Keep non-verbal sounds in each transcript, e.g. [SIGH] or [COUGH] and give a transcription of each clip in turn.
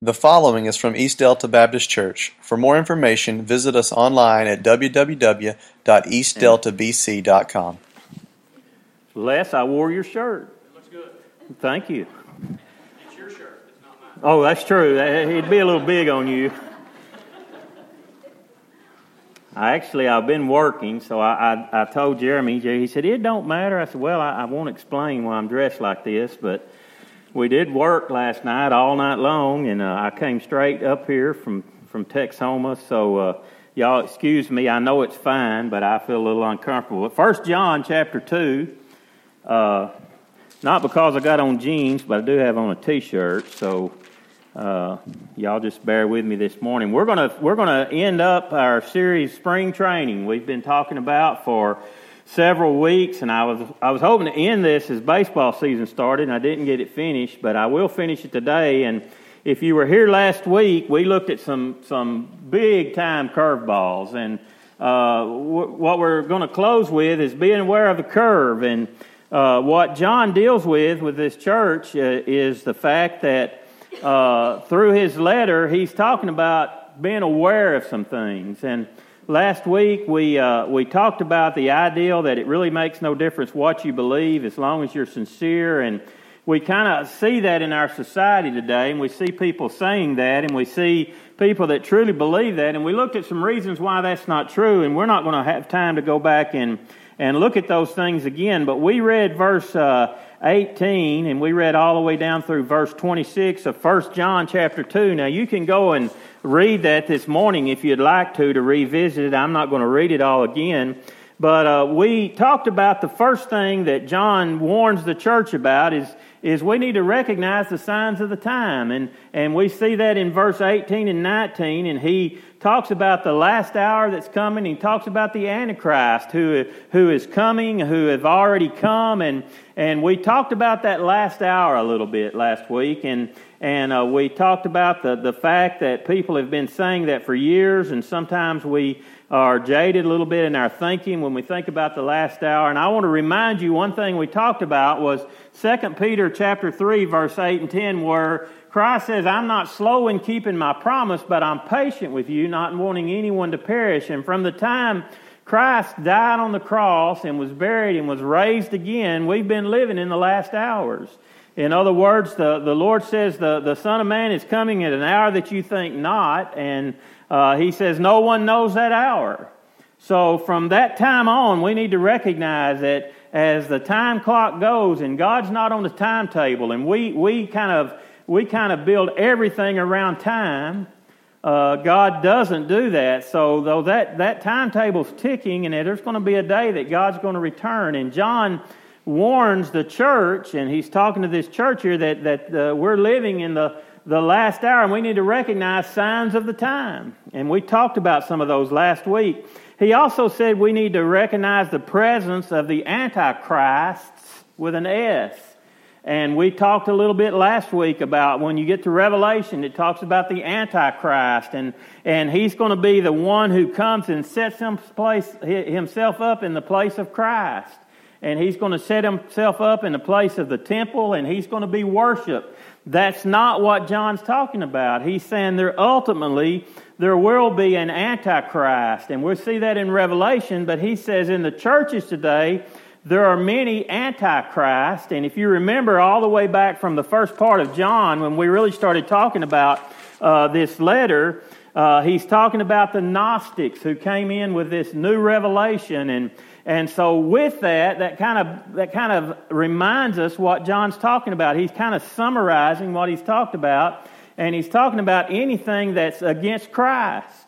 The following is from East Delta Baptist Church. For more information, visit us online at www.eastdeltabc.com. Les, I wore your shirt. It looks good. Thank you. It's your shirt. It's not mine. Oh, that's true. It'd be a little big on you. I actually, I've been working, so I, I, I told Jeremy, he said, it don't matter. I said, well, I, I won't explain why I'm dressed like this, but we did work last night all night long, and uh, I came straight up here from from Texoma. So uh, y'all excuse me. I know it's fine, but I feel a little uncomfortable. First John chapter two. Uh, not because I got on jeans, but I do have on a T-shirt. So uh, y'all just bear with me this morning. We're gonna we're gonna end up our series spring training. We've been talking about for several weeks, and I was I was hoping to end this as baseball season started, and I didn't get it finished, but I will finish it today. And if you were here last week, we looked at some some big time curveballs, and uh, w- what we're going to close with is being aware of the curve. And uh, what John deals with with this church uh, is the fact that uh, through his letter, he's talking about being aware of some things and Last week we uh, we talked about the ideal that it really makes no difference what you believe as long as you're sincere, and we kind of see that in our society today, and we see people saying that, and we see people that truly believe that, and we looked at some reasons why that's not true, and we're not going to have time to go back and and look at those things again. But we read verse uh, 18, and we read all the way down through verse 26 of 1 John chapter 2. Now you can go and read that this morning if you'd like to, to revisit it. I'm not going to read it all again. But uh, we talked about the first thing that John warns the church about is, is we need to recognize the signs of the time. And, and we see that in verse 18 and 19. And he talks about the last hour that's coming. He talks about the Antichrist who, who is coming, who have already come. And, and we talked about that last hour a little bit last week. And, and uh, we talked about the, the fact that people have been saying that for years, and sometimes we are jaded a little bit in our thinking when we think about the last hour. And I want to remind you one thing we talked about was 2 Peter chapter 3, verse 8 and 10, where Christ says, I'm not slow in keeping my promise, but I'm patient with you, not wanting anyone to perish. And from the time Christ died on the cross and was buried and was raised again, we've been living in the last hours. In other words, the, the Lord says the, the Son of Man is coming at an hour that you think not, and uh, He says no one knows that hour. So from that time on, we need to recognize that as the time clock goes, and God's not on the timetable, and we, we kind of we kind of build everything around time. Uh, God doesn't do that. So though that that timetable's ticking, and there's going to be a day that God's going to return, and John warns the church, and he's talking to this church here that, that uh, we're living in the, the last hour, and we need to recognize signs of the time. And we talked about some of those last week. He also said we need to recognize the presence of the antichrists with an S. And we talked a little bit last week about when you get to Revelation, it talks about the Antichrist, and, and he's going to be the one who comes and sets himself up in the place of Christ and he's going to set himself up in the place of the temple and he's going to be worshiped. That's not what John's talking about. He's saying there ultimately there will be an antichrist, and we'll see that in Revelation, but he says in the churches today there are many antichrists, and if you remember all the way back from the first part of John when we really started talking about uh, this letter, uh, he's talking about the Gnostics who came in with this new revelation and and so with that, that kind of that kind of reminds us what John's talking about. He's kind of summarizing what he's talked about, and he's talking about anything that's against Christ.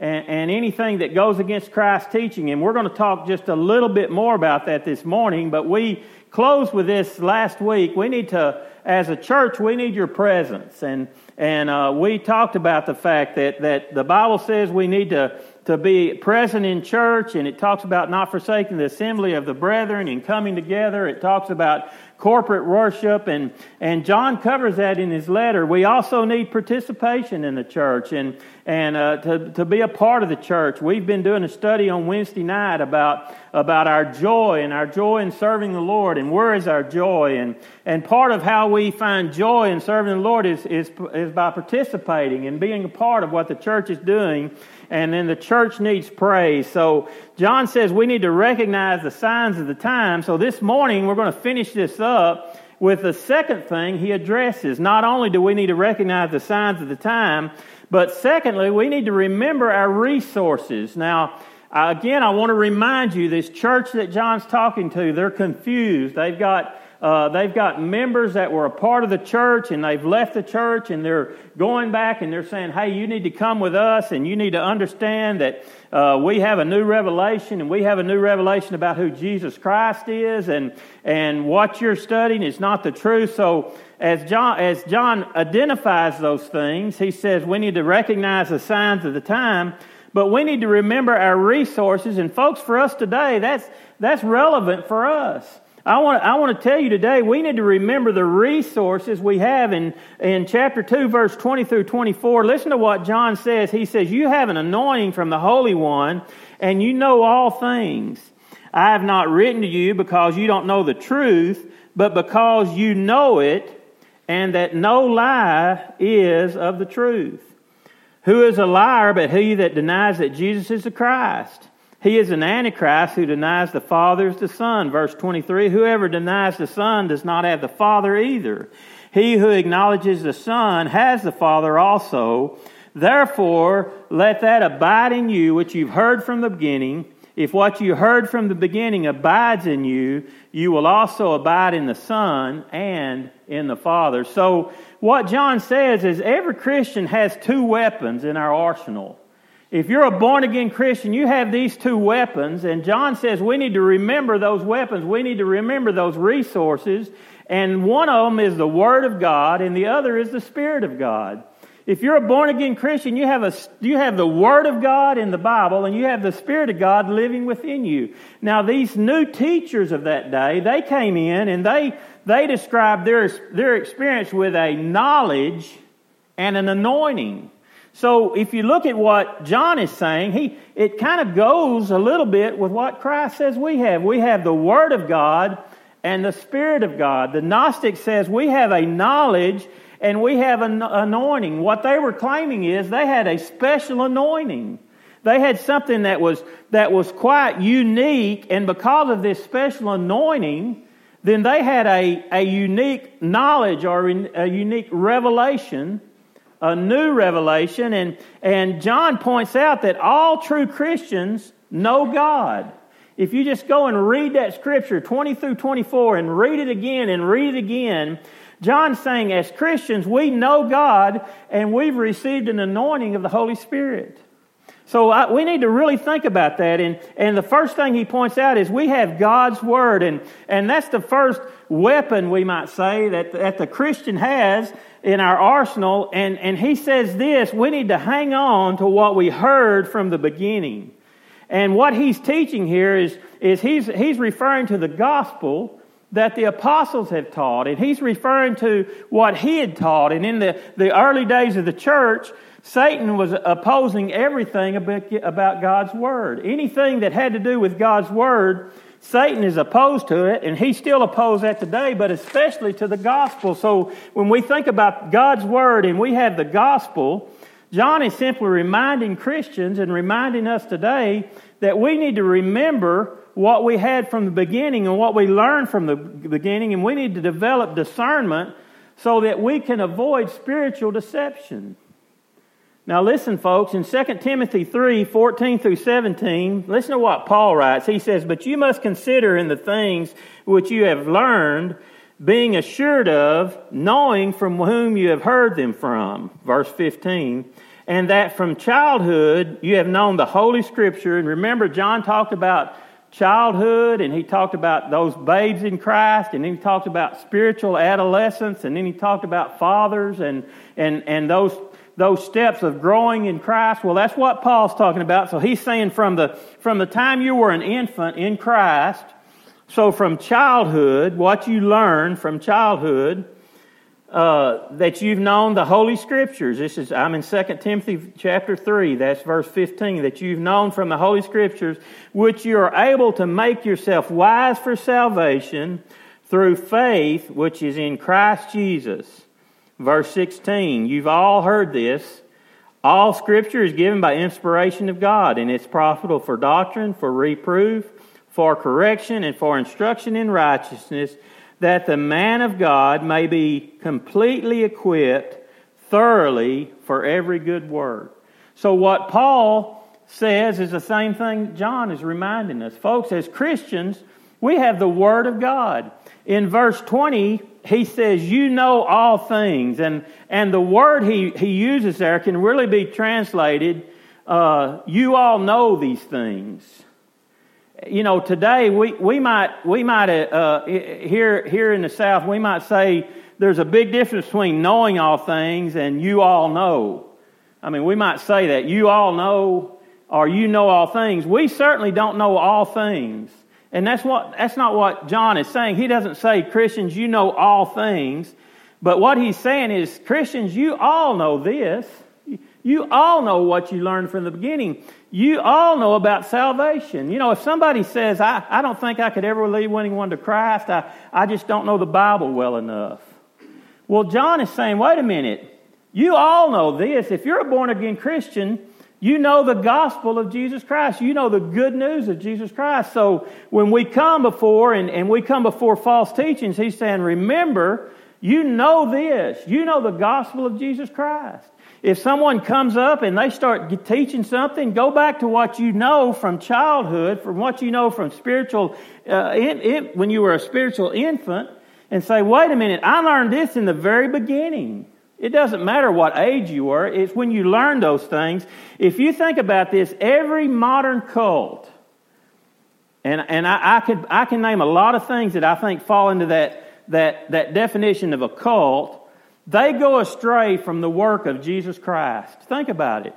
And, and anything that goes against Christ's teaching. And we're going to talk just a little bit more about that this morning, but we closed with this last week. We need to, as a church, we need your presence. And, and uh, we talked about the fact that, that the Bible says we need to to be present in church, and it talks about not forsaking the assembly of the brethren and coming together. It talks about corporate worship, and, and John covers that in his letter. We also need participation in the church and, and uh, to, to be a part of the church. We've been doing a study on Wednesday night about, about our joy and our joy in serving the Lord and where is our joy. And, and part of how we find joy in serving the Lord is, is, is by participating and being a part of what the church is doing and then the church needs praise. So John says we need to recognize the signs of the time. So this morning we're going to finish this up with the second thing he addresses. Not only do we need to recognize the signs of the time, but secondly, we need to remember our resources. Now, again, I want to remind you this church that John's talking to, they're confused. They've got uh, they've got members that were a part of the church and they've left the church and they're going back and they're saying, hey, you need to come with us and you need to understand that uh, we have a new revelation and we have a new revelation about who Jesus Christ is and, and what you're studying is not the truth. So as John, as John identifies those things, he says we need to recognize the signs of the time but we need to remember our resources. And folks, for us today, that's, that's relevant for us. I want, I want to tell you today, we need to remember the resources we have in, in chapter 2, verse 20 through 24. Listen to what John says. He says, You have an anointing from the Holy One, and you know all things. I have not written to you because you don't know the truth, but because you know it, and that no lie is of the truth. Who is a liar but he that denies that Jesus is the Christ? He is an antichrist who denies the Father is the Son. Verse 23 Whoever denies the Son does not have the Father either. He who acknowledges the Son has the Father also. Therefore, let that abide in you which you've heard from the beginning. If what you heard from the beginning abides in you, you will also abide in the Son and in the Father. So, what John says is every Christian has two weapons in our arsenal. If you're a born again Christian, you have these two weapons, and John says we need to remember those weapons. We need to remember those resources, and one of them is the Word of God, and the other is the Spirit of God. If you're a born again Christian, you have, a, you have the Word of God in the Bible, and you have the Spirit of God living within you. Now, these new teachers of that day, they came in and they, they described their, their experience with a knowledge and an anointing. So if you look at what John is saying, he, it kind of goes a little bit with what Christ says we have. We have the Word of God and the Spirit of God. The Gnostic says we have a knowledge and we have an anointing. What they were claiming is they had a special anointing. They had something that was, that was quite unique, and because of this special anointing, then they had a, a unique knowledge or a unique revelation a new revelation. And, and John points out that all true Christians know God. If you just go and read that scripture, 20 through 24, and read it again and read it again, John's saying, as Christians, we know God and we've received an anointing of the Holy Spirit. So I, we need to really think about that. And, and the first thing he points out is we have God's Word. And, and that's the first weapon, we might say, that, that the Christian has in our arsenal. And, and he says this we need to hang on to what we heard from the beginning. And what he's teaching here is, is he's, he's referring to the gospel that the apostles have taught. And he's referring to what he had taught. And in the, the early days of the church, Satan was opposing everything about God's Word. Anything that had to do with God's Word, Satan is opposed to it, and he still opposes that today, but especially to the gospel. So when we think about God's Word and we have the gospel, John is simply reminding Christians and reminding us today that we need to remember what we had from the beginning and what we learned from the beginning, and we need to develop discernment so that we can avoid spiritual deception. Now, listen, folks, in 2 Timothy 3 14 through 17, listen to what Paul writes. He says, But you must consider in the things which you have learned, being assured of, knowing from whom you have heard them from. Verse 15. And that from childhood you have known the Holy Scripture. And remember, John talked about childhood and he talked about those babes in Christ and then he talked about spiritual adolescence and then he talked about fathers and, and, and those those steps of growing in Christ. Well, that's what Paul's talking about. So he's saying from the, from the time you were an infant in Christ So, from childhood, what you learn from childhood, uh, that you've known the Holy Scriptures. This is I'm in 2 Timothy chapter 3, that's verse 15, that you've known from the Holy Scriptures, which you are able to make yourself wise for salvation through faith which is in Christ Jesus. Verse 16, you've all heard this. All Scripture is given by inspiration of God, and it's profitable for doctrine, for reproof, for correction, and for instruction in righteousness that the man of God may be completely equipped thoroughly for every good work. So, what Paul says is the same thing John is reminding us. Folks, as Christians, we have the Word of God. In verse 20, he says, You know all things. And, and the word he, he uses there can really be translated, uh, You all know these things you know, today we, we might, we might uh, here, here in the South, we might say there's a big difference between knowing all things and you all know. I mean, we might say that you all know or you know all things. We certainly don't know all things. And that's, what, that's not what John is saying. He doesn't say, Christians, you know all things. But what he's saying is, Christians, you all know this. You all know what you learned from the beginning. You all know about salvation. You know, if somebody says, I, I don't think I could ever lead anyone to Christ, I, I just don't know the Bible well enough. Well, John is saying, wait a minute. You all know this. If you're a born again Christian, you know the gospel of Jesus Christ. You know the good news of Jesus Christ. So when we come before and, and we come before false teachings, he's saying, remember, you know this. You know the gospel of Jesus Christ. If someone comes up and they start teaching something, go back to what you know from childhood, from what you know from spiritual, uh, in, in, when you were a spiritual infant, and say, wait a minute, I learned this in the very beginning. It doesn't matter what age you were, it's when you learn those things. If you think about this, every modern cult, and, and I, I, could, I can name a lot of things that I think fall into that, that, that definition of a cult, they go astray from the work of Jesus Christ. Think about it.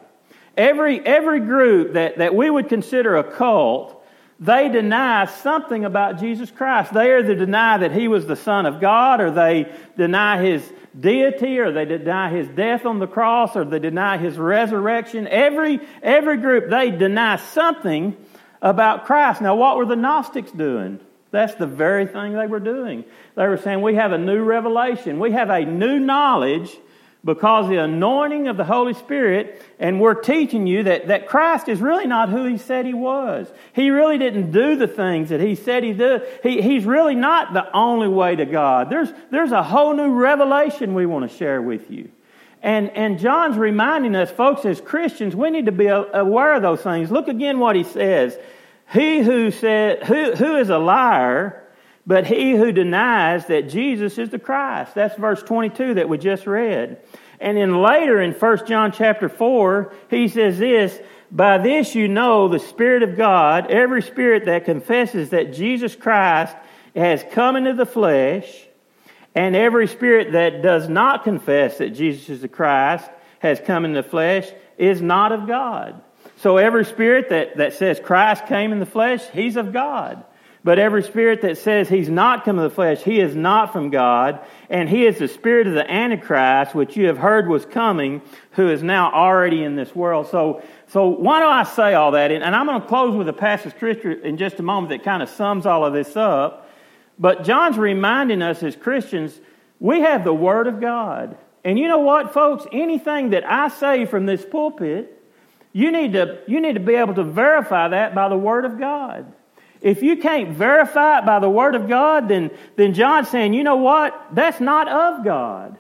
Every, every group that, that we would consider a cult, they deny something about Jesus Christ. They either deny that he was the Son of God, or they deny his deity, or they deny his death on the cross, or they deny his resurrection. Every, every group, they deny something about Christ. Now, what were the Gnostics doing? That's the very thing they were doing. They were saying, We have a new revelation. We have a new knowledge because the anointing of the Holy Spirit, and we're teaching you that, that Christ is really not who he said he was. He really didn't do the things that he said he did. He, he's really not the only way to God. There's, there's a whole new revelation we want to share with you. And, and John's reminding us, folks, as Christians, we need to be aware of those things. Look again what he says. He who said, who, who is a liar, but he who denies that Jesus is the Christ. That's verse 22 that we just read. And then later in 1 John chapter 4, he says this, by this you know the Spirit of God, every spirit that confesses that Jesus Christ has come into the flesh, and every spirit that does not confess that Jesus is the Christ has come in the flesh is not of God. So every spirit that, that says Christ came in the flesh, he's of God. But every spirit that says he's not come of the flesh, he is not from God, and he is the spirit of the Antichrist, which you have heard was coming, who is now already in this world. So, so why do I say all that? And I'm going to close with a passage scripture in just a moment that kind of sums all of this up. But John's reminding us as Christians, we have the Word of God. And you know what, folks? Anything that I say from this pulpit, you need to, you need to be able to verify that by the Word of God. If you can't verify it by the Word of God, then, then John's saying, you know what? That's not of God.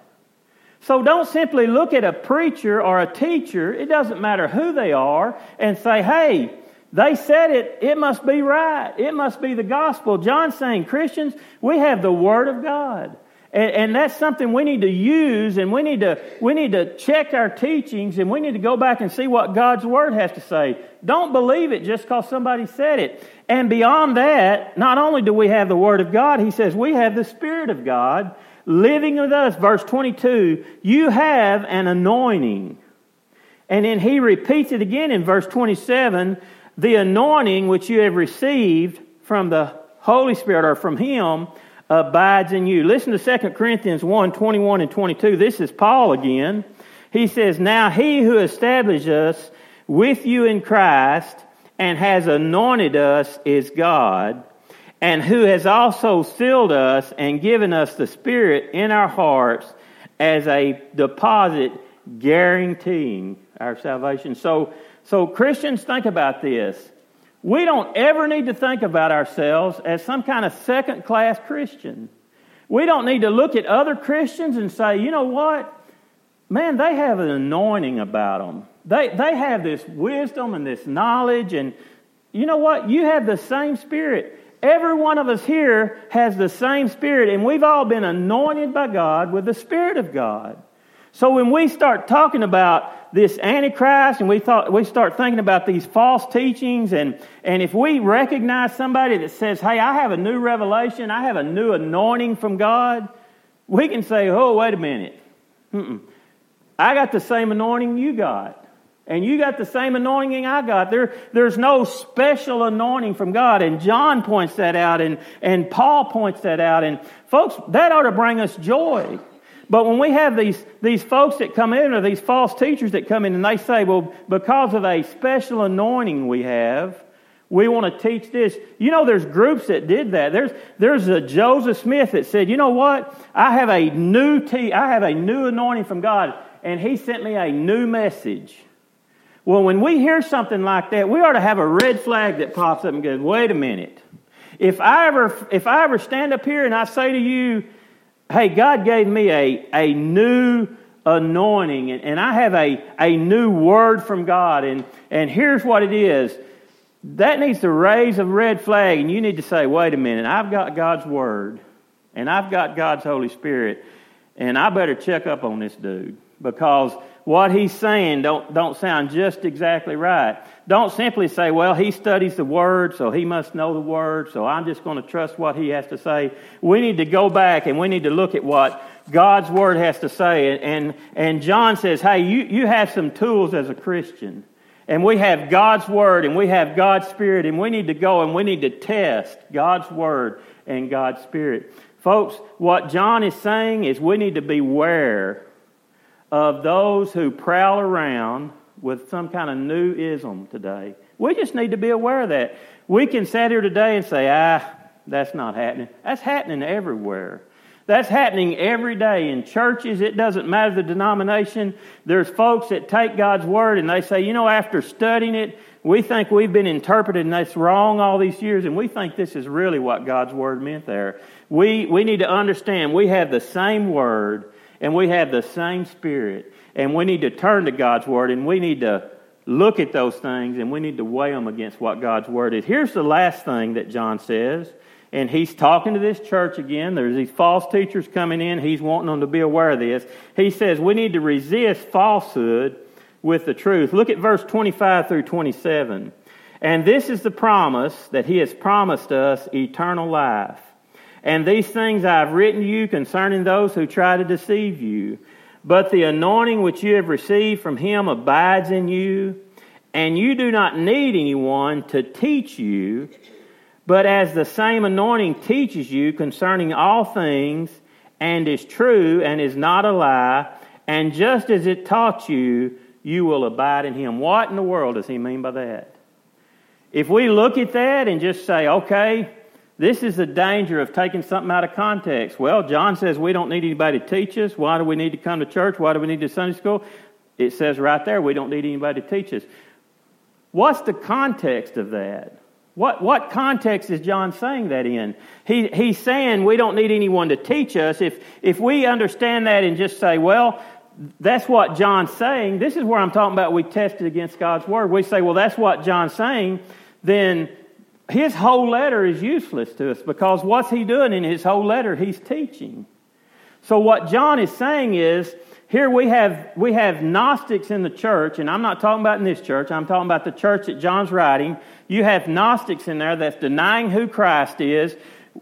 So don't simply look at a preacher or a teacher, it doesn't matter who they are, and say, hey, they said it, it must be right. It must be the gospel. John's saying, Christians, we have the Word of God. And, and, that's something we need to use and we need to, we need to check our teachings and we need to go back and see what God's Word has to say. Don't believe it just because somebody said it. And beyond that, not only do we have the Word of God, he says we have the Spirit of God living with us. Verse 22, you have an anointing. And then he repeats it again in verse 27 the anointing which you have received from the Holy Spirit, or from Him, abides in you. Listen to 2 Corinthians 1 21 and 22. This is Paul again. He says, Now he who established us with you in Christ and has anointed us is God, and who has also sealed us and given us the Spirit in our hearts as a deposit guaranteeing our salvation. So, so Christians, think about this. We don't ever need to think about ourselves as some kind of second class Christian. We don't need to look at other Christians and say, you know what? Man, they have an anointing about them. They, they have this wisdom and this knowledge, and you know what? You have the same spirit. Every one of us here has the same spirit, and we've all been anointed by God with the Spirit of God. So when we start talking about this Antichrist and we, thought, we start thinking about these false teachings, and, and if we recognize somebody that says, Hey, I have a new revelation, I have a new anointing from God, we can say, Oh, wait a minute. Mm-mm. I got the same anointing you got. And you got the same anointing I got. There, there's no special anointing from God. And John points that out, and, and Paul points that out. And folks, that ought to bring us joy. But when we have these, these folks that come in, or these false teachers that come in, and they say, well, because of a special anointing we have, we want to teach this. You know, there's groups that did that. There's, there's a Joseph Smith that said, you know what? I have a new te- I have a new anointing from God, and he sent me a new message. Well, when we hear something like that, we ought to have a red flag that pops up and goes, wait a minute. If I ever, if I ever stand up here and I say to you, hey, God gave me a, a new anointing and, and I have a, a new word from God, and, and here's what it is. That needs to raise a red flag, and you need to say, wait a minute, I've got God's word, and I've got God's Holy Spirit, and I better check up on this dude because what he's saying don't, don't sound just exactly right. Don't simply say, well, he studies the Word, so he must know the Word, so I'm just going to trust what he has to say. We need to go back and we need to look at what God's Word has to say. And, and John says, hey, you, you have some tools as a Christian. And we have God's Word and we have God's Spirit, and we need to go and we need to test God's Word and God's Spirit. Folks, what John is saying is we need to beware of those who prowl around with some kind of new ism today. We just need to be aware of that. We can sit here today and say, ah, that's not happening. That's happening everywhere. That's happening every day in churches. It doesn't matter the denomination. There's folks that take God's word and they say, you know, after studying it, we think we've been interpreted and that's wrong all these years, and we think this is really what God's word meant there. We, we need to understand we have the same word and we have the same spirit. And we need to turn to God's Word and we need to look at those things and we need to weigh them against what God's Word is. Here's the last thing that John says. And he's talking to this church again. There's these false teachers coming in. He's wanting them to be aware of this. He says we need to resist falsehood with the truth. Look at verse 25 through 27. And this is the promise that he has promised us eternal life. And these things I have written you concerning those who try to deceive you. But the anointing which you have received from him abides in you, and you do not need anyone to teach you, but as the same anointing teaches you concerning all things, and is true and is not a lie, and just as it taught you, you will abide in him. What in the world does he mean by that? If we look at that and just say, okay, this is the danger of taking something out of context. Well, John says we don't need anybody to teach us. Why do we need to come to church? Why do we need to Sunday school? It says right there we don't need anybody to teach us. What's the context of that? What, what context is John saying that in? He, he's saying we don't need anyone to teach us. If, if we understand that and just say, well, that's what John's saying, this is where I'm talking about we test it against God's word. We say, well, that's what John's saying, then his whole letter is useless to us because what's he doing in his whole letter? He's teaching. So what John is saying is, here we have we have Gnostics in the church, and I'm not talking about in this church, I'm talking about the church that John's writing. You have Gnostics in there that's denying who Christ is.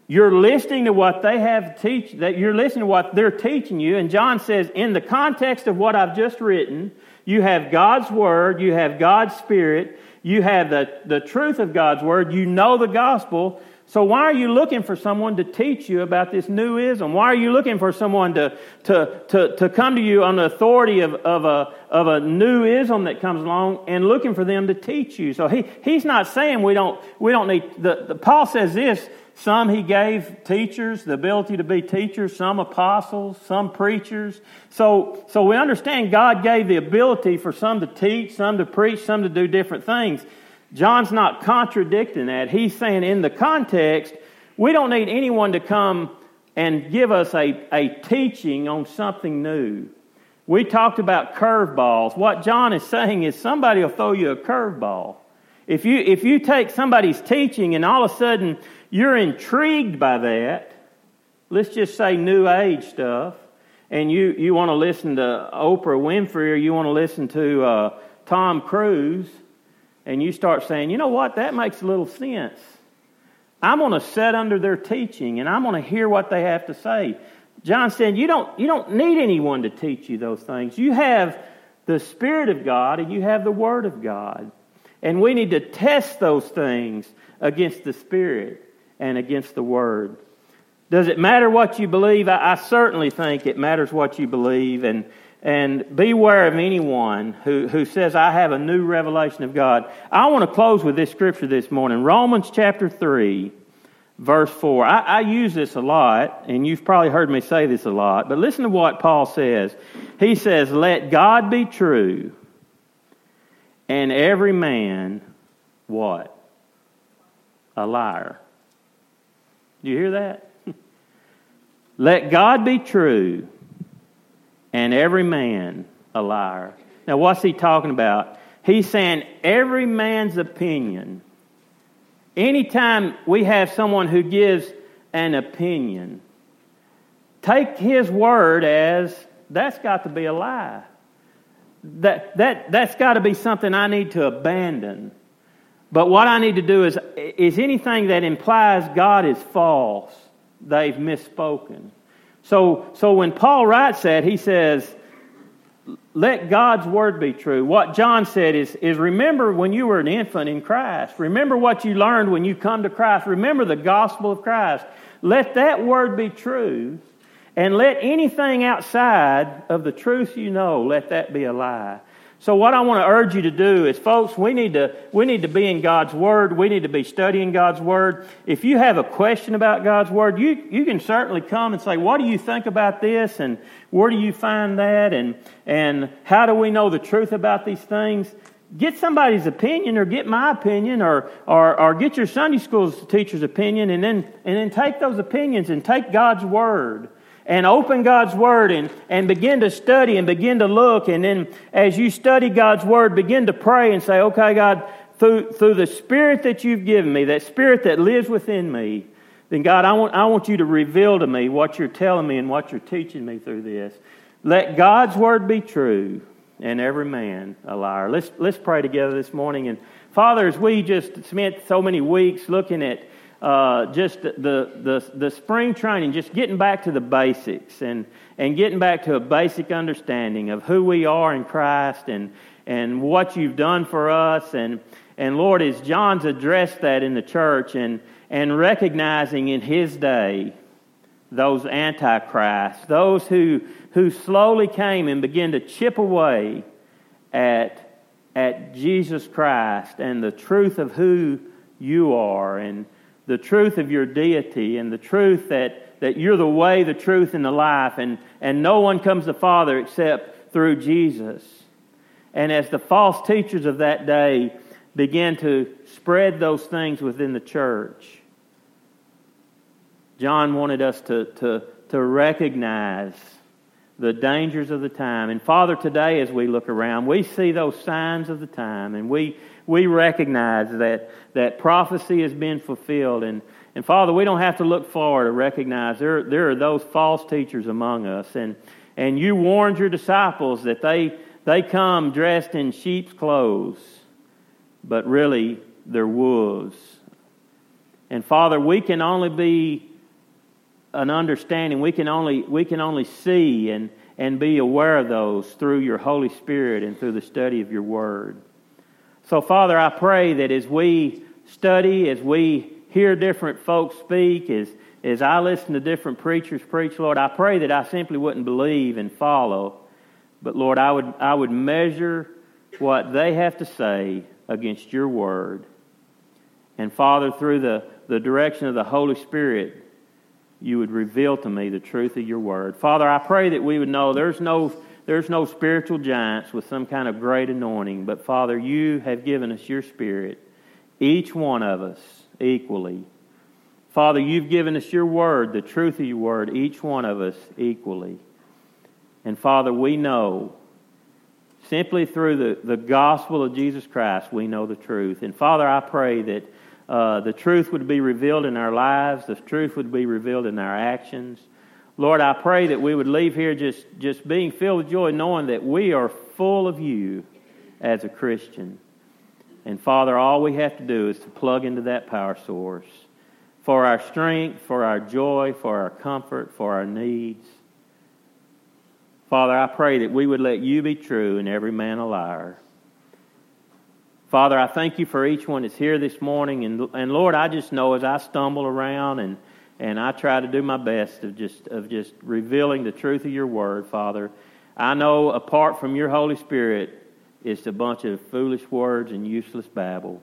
You're listening to what they have teach, that you're listening to what they're teaching you, and John says, in the context of what I've just written, you have God's Word, you have God's Spirit, you have the, the truth of God's word, you know the gospel. So why are you looking for someone to teach you about this new ism? Why are you looking for someone to, to, to, to come to you on the authority of, of, a, of a new ism that comes along and looking for them to teach you? So he, he's not saying we don't, we don't need, the, the, Paul says this, some he gave teachers, the ability to be teachers, some apostles, some preachers. So, so we understand God gave the ability for some to teach, some to preach, some to do different things. John's not contradicting that. He's saying in the context, we don't need anyone to come and give us a, a teaching on something new. We talked about curveballs. What John is saying is somebody will throw you a curveball. If you, if you take somebody's teaching and all of a sudden you're intrigued by that, let's just say new age stuff, and you, you want to listen to Oprah Winfrey or you want to listen to uh, Tom Cruise, and you start saying, you know what, that makes a little sense. I'm going to sit under their teaching and I'm going to hear what they have to say. John said, you don't, you don't need anyone to teach you those things. You have the Spirit of God and you have the Word of God. And we need to test those things against the Spirit and against the Word. Does it matter what you believe? I, I certainly think it matters what you believe. And and beware of anyone who, who says, I have a new revelation of God. I want to close with this scripture this morning Romans chapter 3, verse 4. I, I use this a lot, and you've probably heard me say this a lot, but listen to what Paul says. He says, Let God be true, and every man, what? A liar. Do you hear that? [LAUGHS] Let God be true and every man a liar. Now, what's he talking about? He's saying every man's opinion. Anytime we have someone who gives an opinion, take his word as that's got to be a lie. That, that, that's got to be something I need to abandon. But what I need to do is, is anything that implies God is false, they've misspoken. So, so when Paul writes that, he says, let God's word be true. What John said is, is remember when you were an infant in Christ. Remember what you learned when you come to Christ. Remember the gospel of Christ. Let that word be true. And let anything outside of the truth you know, let that be a lie. So what I want to urge you to do is, folks, we need to, we need to be in God's Word. We need to be studying God's Word. If you have a question about God's Word, you, you can certainly come and say, what do you think about this? And where do you find that? And, and how do we know the truth about these things? Get somebody's opinion or get my opinion or, or, or get your Sunday school teacher's opinion and then, and then take those opinions and take God's Word and open God's Word and, and begin to study and begin to look. And then as you study God's Word, begin to pray and say, okay, God, through, through the Spirit that you've given me, that Spirit that lives within me, then God, I want, I want you to reveal to me what you're telling me and what you're teaching me through this. Let God's Word be true and every man a liar. Let's, let's pray together this morning. And Father, as we just spent so many weeks looking at uh, just the, the, the spring training, just getting back to the basics and, and getting back to a basic understanding of who we are in Christ and, and what you've done for us. And, and Lord, as John's addressed that in the church and, and recognizing in his day those antichrists, those who, who slowly came and began to chip away at, at Jesus Christ and the truth of who you are and the truth of your deity and the truth that, that you're the way, the truth, and the life, and, and no one comes to Father except through Jesus. And as the false teachers of that day began to spread those things within the church, John wanted us to, to, to recognize the dangers of the time. And Father, today as we look around, we see those signs of the time, and we, we recognize that, that prophecy has been fulfilled. And, and Father, we don't have to look forward to recognize there, there are those false teachers among us. And, and you warned your disciples that they, they come dressed in sheep's clothes, but really they're wolves. And Father, we can only be an understanding, we can only, we can only see and, and be aware of those through your Holy Spirit and through the study of your Word. So, Father, I pray that as we study, as we hear different folks speak, as, as I listen to different preachers preach, Lord, I pray that I simply wouldn't believe and follow, but Lord, I would, I would measure what they have to say against your word. And Father, through the, the direction of the Holy Spirit, you would reveal to me the truth of your word. Father, I pray that we would know there's no, there's no spiritual giants with some kind of great anointing, but Father, you have given us your spirit, each one of us equally. Father, you've given us your word, the truth of your word, each one of us equally. And Father, we know simply through the, the gospel of Jesus Christ, we know the truth. And Father, I pray that uh, the truth would be revealed in our lives, the truth would be revealed in our actions. Lord, I pray that we would leave here just, just being filled with joy, knowing that we are full of you as a Christian. And Father, all we have to do is to plug into that power source for our strength, for our joy, for our comfort, for our needs. Father, I pray that we would let you be true and every man a liar. Father, I thank you for each one that's here this morning. And, and Lord, I just know as I stumble around and, and I try to do my best of just, of just revealing the truth of your word, Father, I know apart from your Holy Spirit, it's a bunch of foolish words and useless babble.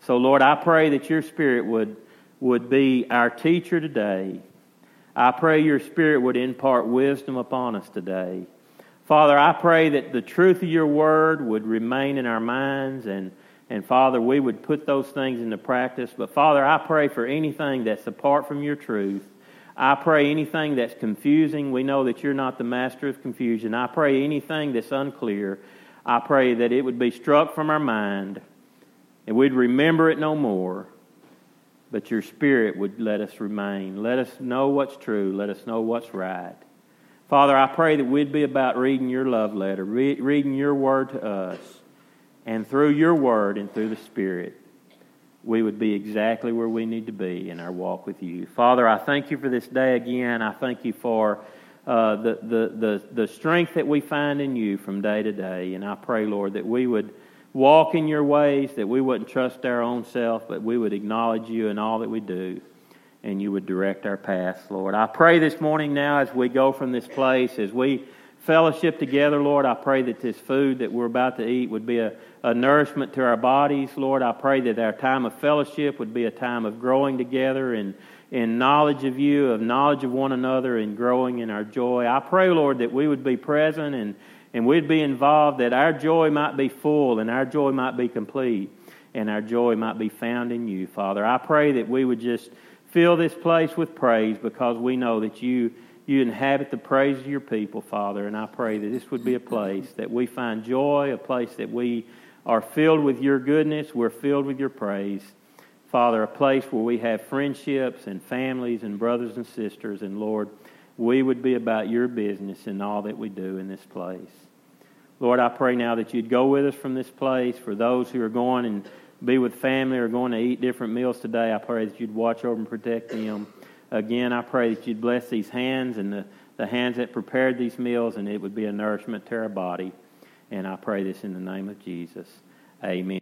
So, Lord, I pray that your Spirit would, would be our teacher today I pray your Spirit would impart wisdom upon us today. Father, I pray that the truth of your word would remain in our minds and, and Father, we would put those things into practice. But Father, I pray for anything that's apart from your truth. I pray anything that's confusing. We know that you're not the master of confusion. I pray anything that's unclear. I pray that it would be struck from our mind and we'd remember it no more but your Spirit would let us remain. Let us know what's true. Let us know what's right. Father, I pray that we'd be about reading your love letter, re- reading your word to us, and through your word and through the Spirit, we would be exactly where we need to be in our walk with you. Father, I thank you for this day again. I thank you for uh, the, the, the, the strength that we find in you from day to day. And I pray, Lord, that we would walk in your ways, that we wouldn't trust our own self, but we would acknowledge you in all that we do, and you would direct our paths, Lord. I pray this morning now as we go from this place, as we fellowship together, Lord, I pray that this food that we're about to eat would be a, a nourishment to our bodies, Lord. I pray that our time of fellowship would be a time of growing together and in knowledge of you, of knowledge of one another, and growing in our joy. I pray, Lord, that we would be present and and we'd be involved that our joy might be full and our joy might be complete and our joy might be found in you, Father. I pray that we would just fill this place with praise because we know that you you inhabit the praise of your people, Father, and I pray that this would be a place that we find joy, a place that we are filled with your goodness, we're filled with your praise. Father, a place where we have friendships and families and brothers and sisters, and Lord, we would be about your business in all that we do in this place. Lord, I pray now that you'd go with us from this place. For those who are going and be with family or going to eat different meals today, I pray that you'd watch over and protect them. Again, I pray that you'd bless these hands and the, the hands that prepared these meals, and it would be a nourishment to our body. And I pray this in the name of Jesus. Amen.